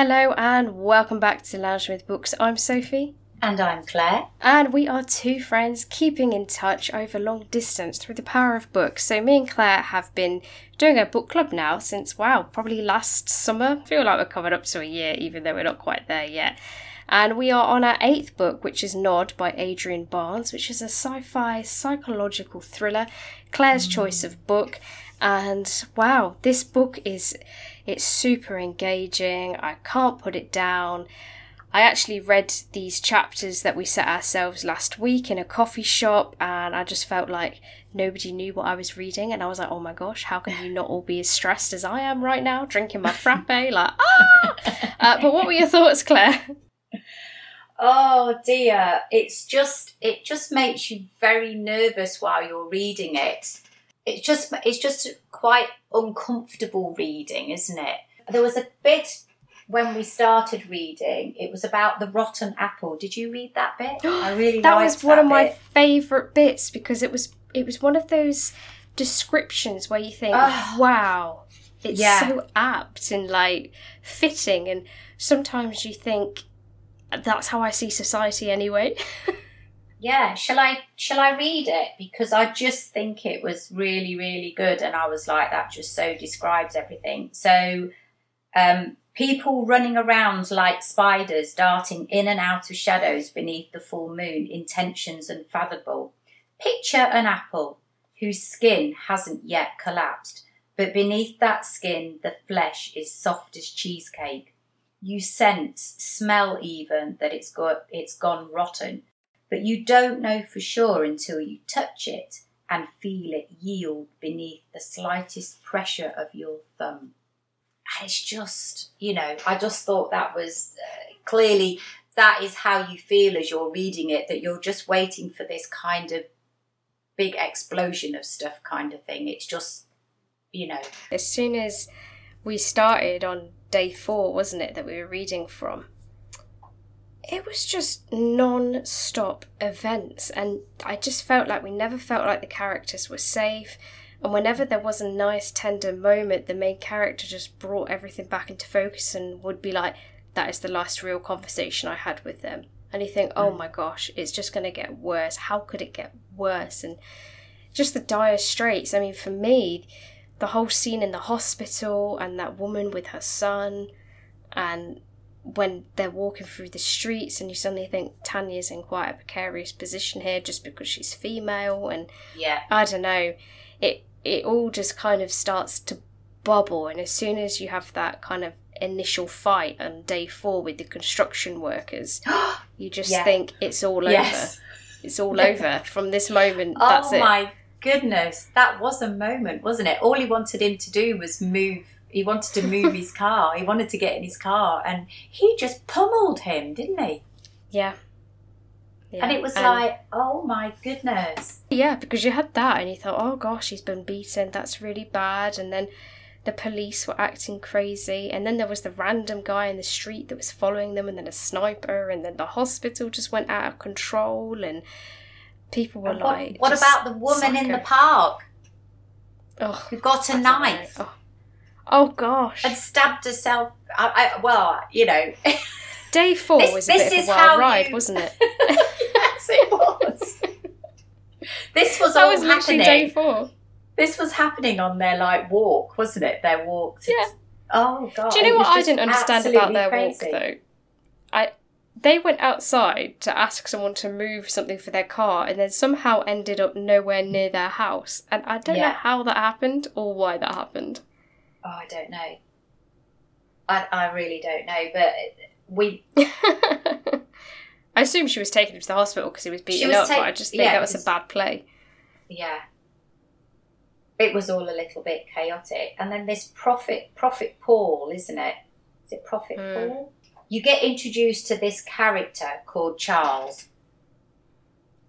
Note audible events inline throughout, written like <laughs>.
Hello and welcome back to Lounging with Books. I'm Sophie. And I'm Claire. And we are two friends keeping in touch over long distance through the power of books. So, me and Claire have been doing a book club now since, wow, probably last summer. I feel like we're coming up to a year, even though we're not quite there yet. And we are on our eighth book, which is Nod by Adrian Barnes, which is a sci fi psychological thriller. Claire's mm. choice of book. And wow, this book is it's super engaging. I can't put it down. I actually read these chapters that we set ourselves last week in a coffee shop, and I just felt like nobody knew what I was reading. And I was like, oh my gosh, how can you not all be as stressed as I am right now, drinking my frappe? <laughs> like, ah! Uh, but what were your thoughts, Claire? Oh dear, it's just it just makes you very nervous while you're reading it. It's just it's just quite uncomfortable reading, isn't it? There was a bit when we started reading, it was about the rotten apple. Did you read that bit? <gasps> I really that was one that of my favourite bits because it was it was one of those descriptions where you think, oh, wow, it's yeah. so apt and like fitting, and sometimes you think that's how I see society anyway. <laughs> yeah, shall I shall I read it because I just think it was really really good, and I was like that just so describes everything. So. Um, People running around like spiders, darting in and out of shadows beneath the full moon, intentions unfathomable. Picture an apple whose skin hasn't yet collapsed, but beneath that skin the flesh is soft as cheesecake. You sense, smell even that it's got it's gone rotten, but you don't know for sure until you touch it and feel it yield beneath the slightest pressure of your thumb And it's just, you know, I just thought that was uh, clearly that is how you feel as you're reading it, that you're just waiting for this kind of big explosion of stuff kind of thing. It's just, you know. As soon as we started on day four, wasn't it, that we were reading from? It was just non stop events, and I just felt like we never felt like the characters were safe and whenever there was a nice, tender moment, the main character just brought everything back into focus and would be like, that is the last real conversation I had with them. And you think, oh mm. my gosh, it's just going to get worse. How could it get worse? And just the dire straits. I mean, for me, the whole scene in the hospital and that woman with her son, and when they're walking through the streets, and you suddenly think Tanya's in quite a precarious position here just because she's female, and yeah, I don't know. It it all just kind of starts to bubble. And as soon as you have that kind of initial fight on day four with the construction workers, <gasps> you just yeah. think it's all yes. over. It's all over <laughs> from this moment. oh that's it. my goodness, that was a moment, wasn't it? All he wanted him to do was move. He wanted to move his car. He wanted to get in his car, and he just pummeled him, didn't he? Yeah, yeah. And it was like, oh my goodness. Yeah, because you had that and you thought, oh gosh, he's been beaten, that's really bad. And then the police were acting crazy. And then there was the random guy in the street that was following them, and then a sniper. And then the hospital just went out of control. And people were and what, like. What about the woman psycho. in the park oh, who got a knife? Oh. Oh. gosh. And stabbed herself. I, I, well, you know. Day <laughs> four this, was a bit of a wild ride, you... wasn't it? <laughs> yes, it was. this was all was happening. Day four. This was happening on their like walk, wasn't it? Their walk. To... Yeah. Oh god. Do you know what I didn't understand about their crazy. walk though? I they went outside to ask someone to move something for their car and then somehow ended up nowhere near their house. And I don't yeah. know how that happened or why that happened. Oh, I don't know. I, I really don't know. But we. <laughs> I assume she was taking him to the hospital because he was beaten was up, ta- but I just think yeah, that was, a bad play. Yeah. It was all a little bit chaotic. And then this Prophet, Prophet Paul, isn't it? Is it Prophet mm. Paul? You get introduced to this character called Charles,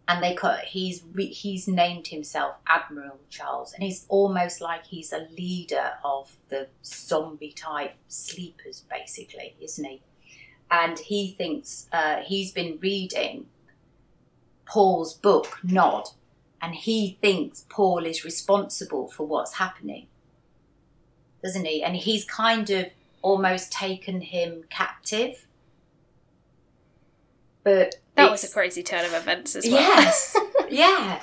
and they cut. He's he's named himself Admiral Charles, and he's almost like he's a leader of the zombie type sleepers, basically, isn't he? and he thinks uh, he's been reading Paul's book, Nod, and he thinks Paul is responsible for what's happening, doesn't he? And he's kind of almost taken him captive. But That was a crazy turn of events as well. Yes. <laughs> yeah.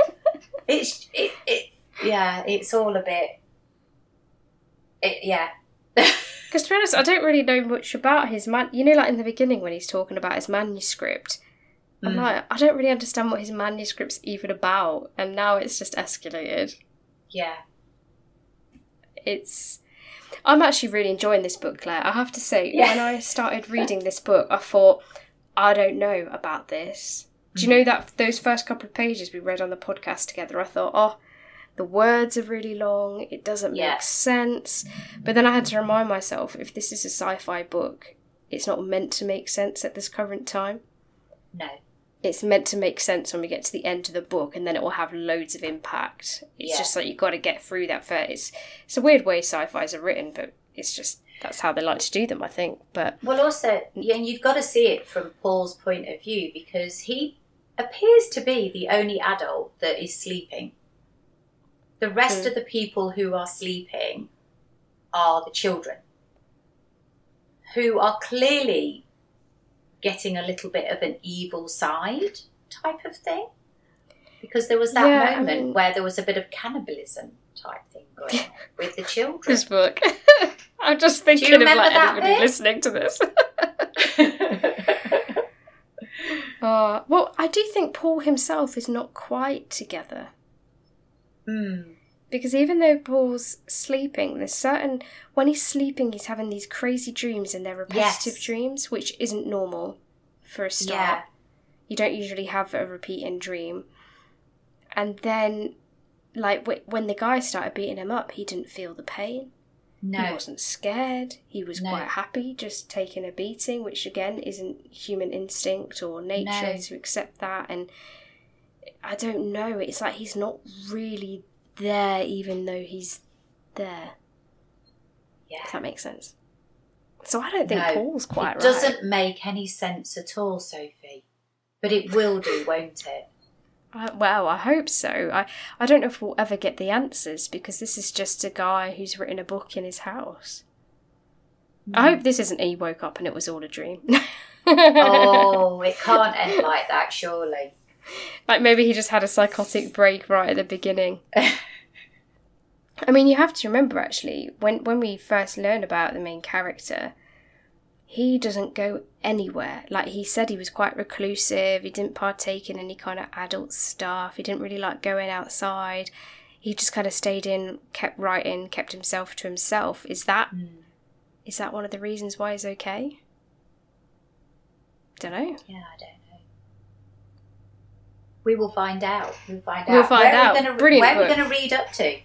It's it, it yeah, it's all a bit it yeah. <laughs> Because to be honest, I don't really know much about his man. You know, like in the beginning when he's talking about his manuscript, I'm Mm. like, I don't really understand what his manuscript's even about, and now it's just escalated. yeah. It's. I'm actually really enjoying this book, Claire. I have to say, Yeah. when I started reading this book, I thought, I don't know about this. Do you Mm. know that those first couple of pages we read on the podcast together? I thought, oh, the words are really long. It doesn't Yeah. make sense. But then I had to remind myself, if this is a sci-fi book, it's not meant to make sense at this current time. No. It's meant to make sense when we get to the end of the book, and then it will have loads of impact. It's Yeah. just like you've got to get through that first. It's, it's a weird way sci-fi's are written, but it's just that's how they like to do them, I think. But Well also yeah, and you've got to see it from Paul's point of view because he appears to be the only adult that is sleeping. The rest Mm. of the people who are sleeping are the children. Who are clearly getting a little bit of an evil side type of thing. Because there was that Yeah, I moment mean- where there was a bit of cannibalism type thing going on with the <laughs> children. this book, <laughs> I'm just thinking of like anybody bit? listening to this. <laughs> Uh, well, I do think Paul himself is not quite together. Hmm. Because even though Paul's sleeping, there's certain when he's sleeping, he's having these crazy dreams, and they're repetitive Yes. dreams, which isn't normal for a start. Yeah. You don't usually have a repeating dream. And then, like wh- when the guy started beating him up, he didn't feel the pain. No. He wasn't scared. He was No. quite happy just taking a beating, which again isn't human instinct or nature No. to accept that. And I don't know. It's like he's not really there, even though he's there. Yeah. If that makes sense. So I don't think No, Paul's quite it right. doesn't make any sense at all, Sophie. But it will do, won't it? I, well, I hope so. I, I don't know if we'll ever get the answers because this is just a guy who's written a book in his house. I mm. hope this isn't he woke up and it was all a dream. oh, it <laughs> can't end like that, surely. Like maybe he just had a psychotic break right at the beginning. <laughs> I mean, you have to remember actually when when we first learn about the main character, he doesn't go anywhere. Like he said, he was quite reclusive. He didn't partake in any kind of adult stuff. He didn't really like going outside. He just kind of stayed in, kept writing, kept himself to himself. Is that is Mm. that one of the reasons why he's okay? Don't know. Yeah, I don't know. We will find out. We'll find We'll out. find where out. Are we gonna, Brilliant Where are we going to read up to?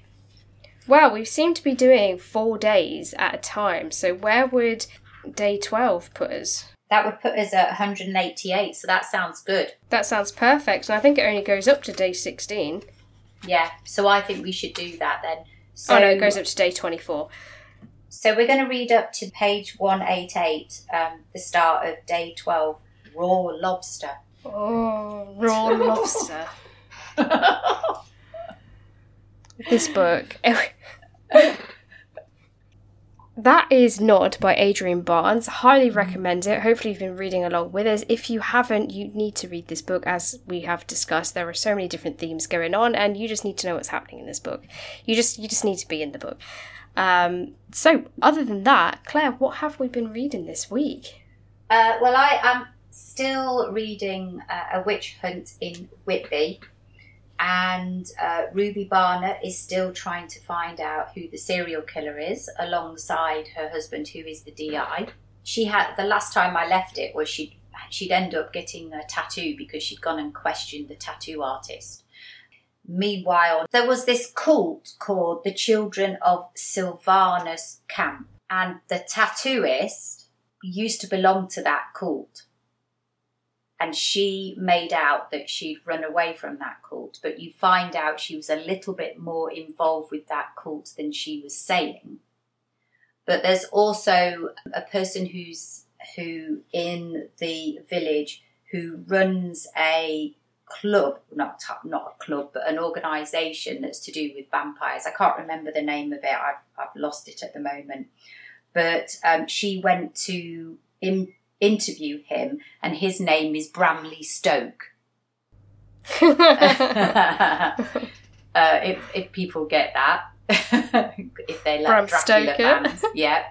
Well, we seem to be doing four days at a time. So where would day 12 put us? That would put us at 188, so that sounds good. That sounds perfect. And I think it only goes up to day 16. Yeah, so I think we should do that then. So, oh, no, it goes up to day 24. So we're going to read up to page 188, um, the start of day 12, Raw Lobster. Oh, raw <laughs> lobster. <laughs> this book. <laughs> that is Nod by Adrian Barnes. Highly recommend it. Hopefully, you've been reading along with us. If you haven't, you need to read this book. As we have discussed, there are so many different themes going on, and you just need to know what's happening in this book. You just you just need to be in the book. Um, so, other than that, Claire, what have we been reading this week? Uh, well, I am still reading uh, A Witch Hunt in Whitby, and uh, Ruby Barner is still trying to find out who the serial killer is, alongside her husband, who is the DI. She had the last time I left it was she she'd end up getting a tattoo because she'd gone and questioned the tattoo artist. Meanwhile, there was this cult called the Children of Sylvanus Camp, and the tattooist used to belong to that cult. And she made out that she'd run away from that cult, but you find out she was a little bit more involved with that cult than she was saying. But there's also a person who's who in the village who runs a club, not not a club, but an organisation that's to do with vampires. I can't remember the name of it. I've, I've lost it at the moment. but um, she went to in, interview him, and his name is Bramley Stoke. <laughs> uh, if, if people get that, <laughs> if they like Bram Dracula Stoker. fans, yeah.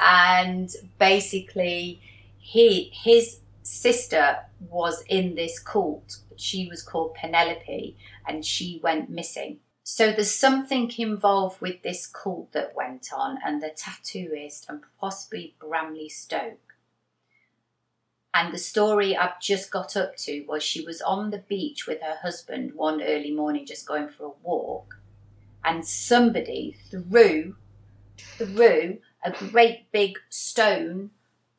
And basically, he his sister was in this cult. She was called Penelope, and she went missing. So there's something involved with this cult that went on, and the tattooist, and possibly Bramley Stoke. And the story I've just got up to was she was on the beach with her husband one early morning, just going for a walk, and somebody threw threw a great big stone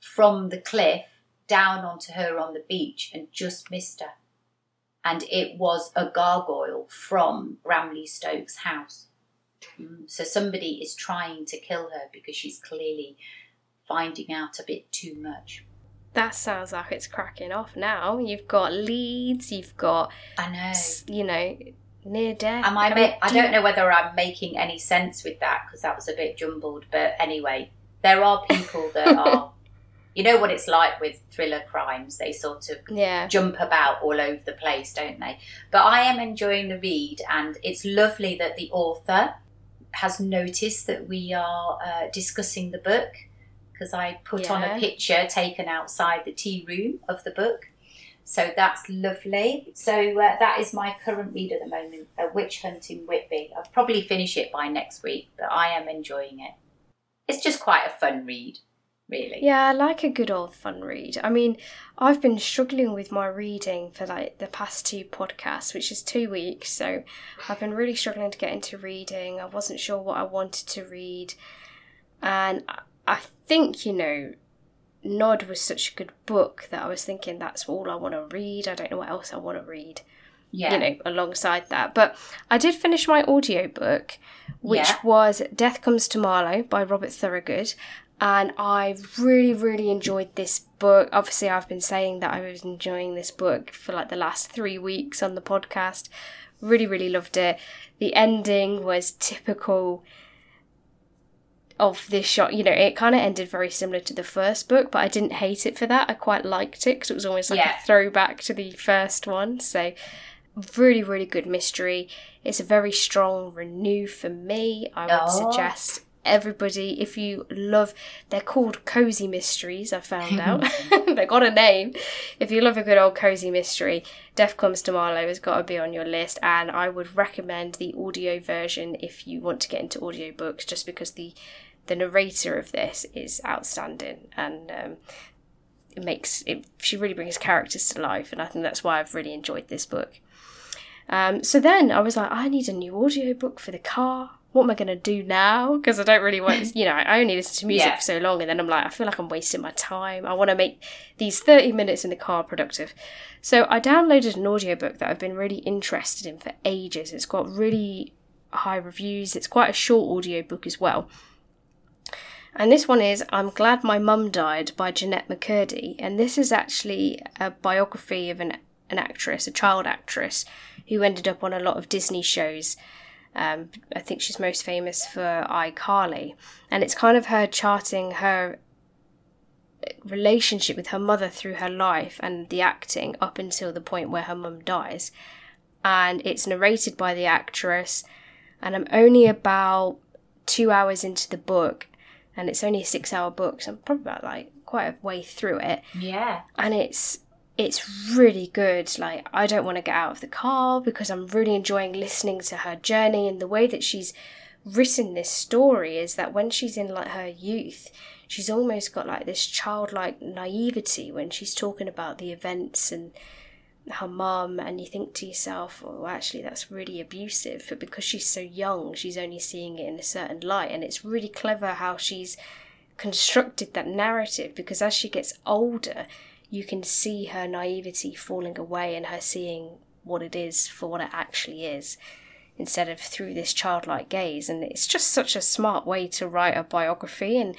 from the cliff down onto her on the beach and just missed her. And it was a gargoyle from Bramley Stoke's house. Mm, So somebody is trying to kill her because she's clearly finding out a bit too much. That sounds like it's cracking off now. You've got leads, you've got, I know. you know, near death. Am I? mean, ma- I do don't know whether I'm making any sense with that because that was a bit jumbled. But anyway, there are people that <laughs> are. You know what it's like with thriller crimes; they sort of Yeah. jump about all over the place, don't they? But I am enjoying the read, and it's lovely that the author has noticed that we are uh, discussing the book because I put on a picture taken outside the tea room of the book. So that's lovely. So uh, that is my current read at the moment, A Witch Hunt in Whitby. I'll probably finish it by next week, but I am enjoying it. It's just quite a fun read, really. Yeah, I like a good old fun read. I mean, I've been struggling with my reading for like the past two podcasts, which is two weeks. So I've been really struggling to get into reading. I wasn't sure what I wanted to read. And I- I think, you know, Nod was such a good book that I was thinking that's all I want to read. I don't know what else I want to read, Yeah. you know, alongside that. But I did finish my audiobook, which Yeah. was Death Comes to Marlow by Robert Thorogood. And I really, really enjoyed this book. Obviously, I've been saying that I was enjoying this book for like the last three weeks on the podcast. Really, really loved it. The ending was typical of this shot. You know, it kind of ended very similar to the first book, but I didn't hate it for that. I quite liked it because it was almost like Yeah. a throwback to the first one. So, really, really good mystery. It's a very strong renew for me. I would Oh. suggest everybody if you love they're called cozy mysteries i found <laughs> out. <laughs> They got a name. If you love a good old cozy mystery death comes to marlow has got to be on your list and i would recommend the audio version if you want to get into audiobooks just because the the narrator of this is outstanding and um, it makes it she really brings characters to life and i think that's why i've really enjoyed this book. Um, so then i was like i need a new audiobook for the car what am i going to do now because i don't really want <laughs> you know i only listen to music Yeah. for so long and then i'm like i feel like i'm wasting my time i want to make these 30 minutes in the car productive so i downloaded an audiobook that i've been really interested in for ages it's got really high reviews it's quite a short audiobook as well and this one is I'm Glad My Mum Died by Jeanette McCurdy. And this is actually a biography of an, an actress, a child actress, who ended up on a lot of Disney shows. Um, I think she's most famous for iCarly. And it's kind of her charting her relationship with her mother through her life and the acting up until the point where her mum dies. And it's narrated by the actress. And I'm only about two hours into the book and it's only a six hour book so i'm probably about like quite a way through it Yeah. and it's it's really good like i don't want to get out of the car because i'm really enjoying listening to her journey and the way that she's written this story is that when she's in like her youth she's almost got like this childlike naivety when she's talking about the events and her mum and you think to yourself oh actually that's really abusive but because she's so young she's only seeing it in a certain light. And it's really clever how she's constructed that narrative because as she gets older you can see her naivety falling away and her seeing what it is for what it actually is instead of through this childlike gaze. And it's just such a smart way to write a biography and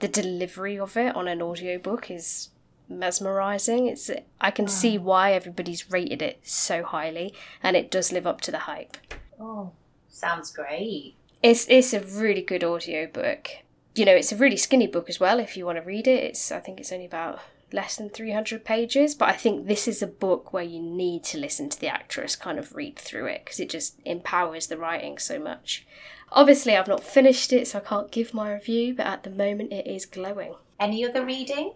the delivery of it on an audiobook is mesmerizing. It's i can ah. see why everybody's rated it so highly and it does live up to the hype. Oh, sounds great. it's it's a really good audiobook. You know, it's a really skinny book as well if you want to read it. It's I think it's only about less than 300 pages, but I think this is a book where you need to listen to the actress kind of read through it because it just empowers the writing so much. Obviously, I've not finished it, so I can't give my review, but at the moment it is glowing. Any other readings?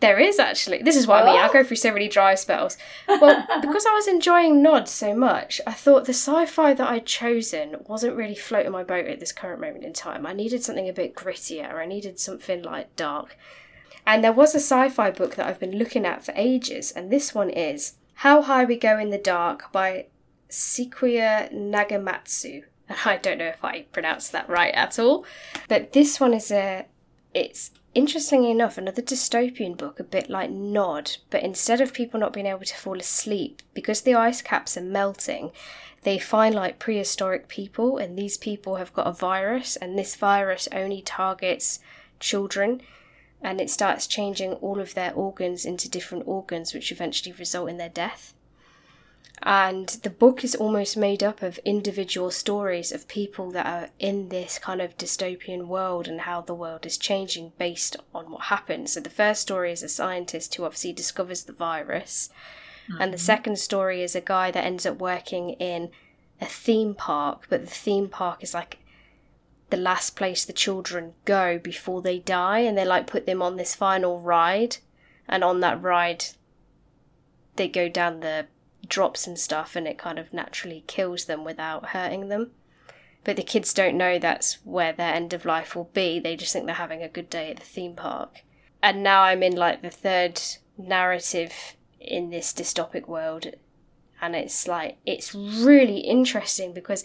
There is actually. This is what I mean. I Oh. go through so many dry spells. Well, <laughs> because I was enjoying Nod so much, I thought the sci-fi that I'd chosen wasn't really floating my boat at this current moment in time. I needed something a bit grittier. I needed something like dark. And there was a sci-fi book that I've been looking at for ages, and this one is How High We Go in the Dark by Sequoia Nagamatsu. And I don't know if I pronounced that right at all, but this one is a it's interestingly enough another dystopian book a bit like nod but instead of people not being able to fall asleep because the ice caps are melting they find like prehistoric people and these people have got a virus and this virus only targets children and it starts changing all of their organs into different organs which eventually result in their death and the book is almost made up of individual stories of people that are in this kind of dystopian world and how the world is changing based on what happens. So the first story is a scientist who obviously discovers the virus, and the mm-hmm. second story is a guy that ends up working in a theme park, but the theme park is like the last place the children go before they die, and they like put them on this final ride, and on that ride, they go down the drops and stuff and it kind of naturally kills them without hurting them. But the kids don't know that's where their end of life will be. They just think they're having a good day at the theme park. And now I'm in like the third narrative in this dystopic world. And it's like, it's really interesting because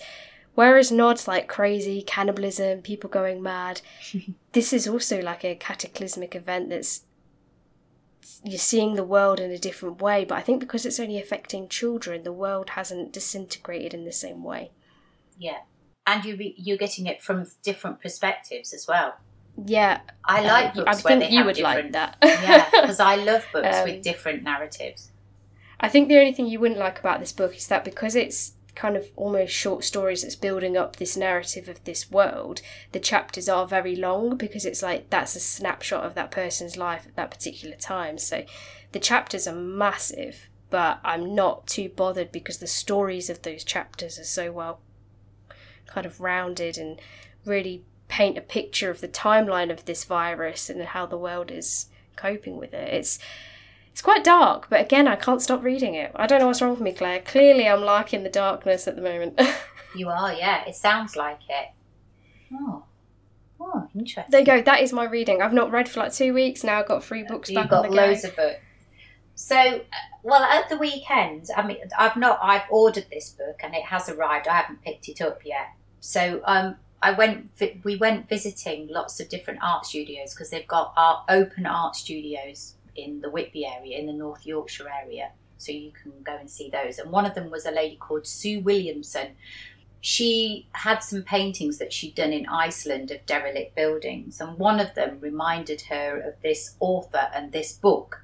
whereas Nod's like crazy, cannibalism, people going mad, <laughs> this is also like a cataclysmic event that's you're seeing the world in a different way, but I think because it's only affecting children, the world hasn't disintegrated in the same way. Yeah. And you re- you're getting it from different perspectives as well. Yeah, I like uh, books I think they you have would like that. yeah, because I love <laughs> books Um, with different narratives. I think the only thing you wouldn't like about this book is that because it's kind of almost short stories that's building up this narrative of this world, the chapters are very long because it's like that's a snapshot of that person's life at that particular time. So the chapters are massive, but I'm not too bothered because the stories of those chapters are so well kind of rounded and really paint a picture of the timeline of this virus and how the world is coping with it. It's it's quite dark, but again, I can't stop reading it. I don't know what's wrong with me, Claire. Clearly, I'm liking the darkness at the moment. <laughs> You are, yeah. It sounds like it. Oh, oh, interesting. there you go. That is my reading. I've not read for like two weeks now. I've got three books You've back got on the go. loads of books. So, uh, well, at the weekend, I mean, I've not, I've ordered this book and it has arrived. I haven't picked it up yet. So, um, I went, we went visiting lots of different art studios because they've got art, open art studios in the Whitby area, in the North Yorkshire area. So you can go and see those. And one of them was a lady called Sue Williamson. She had some paintings that she'd done in Iceland of derelict buildings, and one of them reminded her of this author and this book.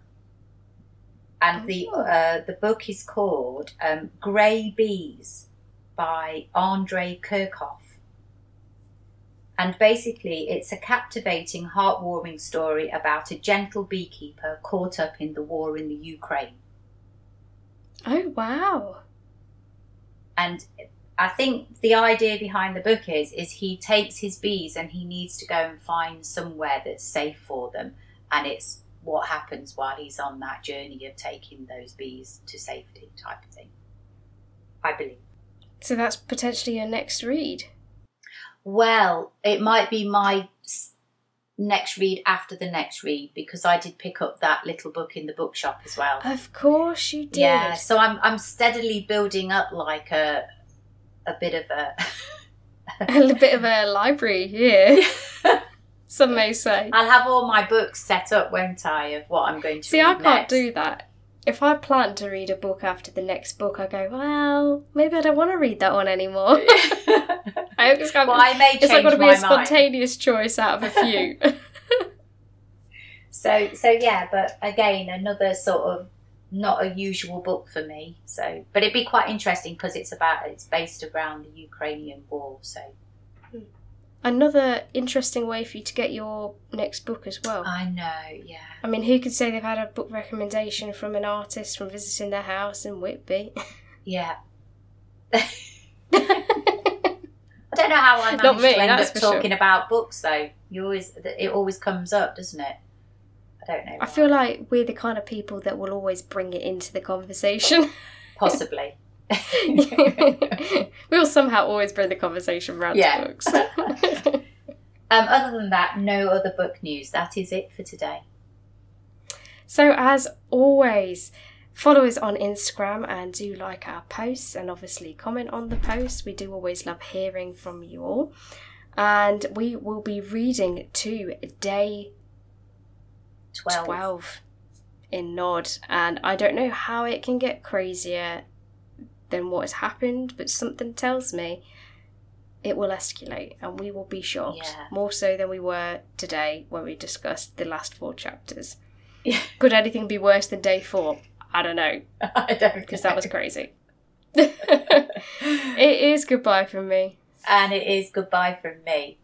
And the Oh. uh, the book is called um, Grey Bees by Andrey Kurkov. And basically, it's a captivating, heartwarming story about a gentle beekeeper caught up in the war in the Ukraine. Oh wow! And I think the idea behind the book is is he takes his bees and he needs to go and find somewhere that's safe for them, and it's what happens while he's on that journey of taking those bees to safety, type of thing. I believe. So that's potentially your next read. Well, it might be my next read after the next read because I did pick up that little book in the bookshop as well. Of course you did. Yeah, so I'm I'm steadily building up like a a bit of a <laughs> a bit of a library here. <laughs> Some may say. I'll have all my books set up, won't I, of what I'm going to See, I can't next. do that. If I plan to read a book after the next book, I go, well, maybe I don't want to read that one anymore. <laughs> I just well, I may change it's like got to be a mind. spontaneous choice out of a few. <laughs> So so yeah, but again, another sort of not a usual book for me. So, but it'd be quite interesting because it's about it's based around the Ukrainian war. So hmm. another interesting way for you to get your next book as well. I know, yeah. I mean, who could say they've had a book recommendation from an artist from visiting their house in Whitby? Yeah. <laughs> <laughs> I don't know how I managed Not me, to end up for sure. talking about books though. You always it always comes up, doesn't it? I don't know. I feel like we're the kind of people that will always bring it into the conversation. <laughs> possibly. <laughs> we will somehow always bring the conversation around Yeah. to books. <laughs> Um, other than that, no other book news. That is it for today. so, as always, follow us on Instagram and do like our posts and obviously comment on the posts. We do always love hearing from you all. And we will be reading to day Twelve. 12 in Nod, and I don't know how it can get crazier than what has happened, but something tells me it will escalate and we will be shocked. Yeah. More so than we were today when we discussed the last four chapters. Yeah. Could anything be worse than day four? I don't know, <laughs> I don't because that was crazy. <laughs> <laughs> it is goodbye from me. And it is goodbye from me.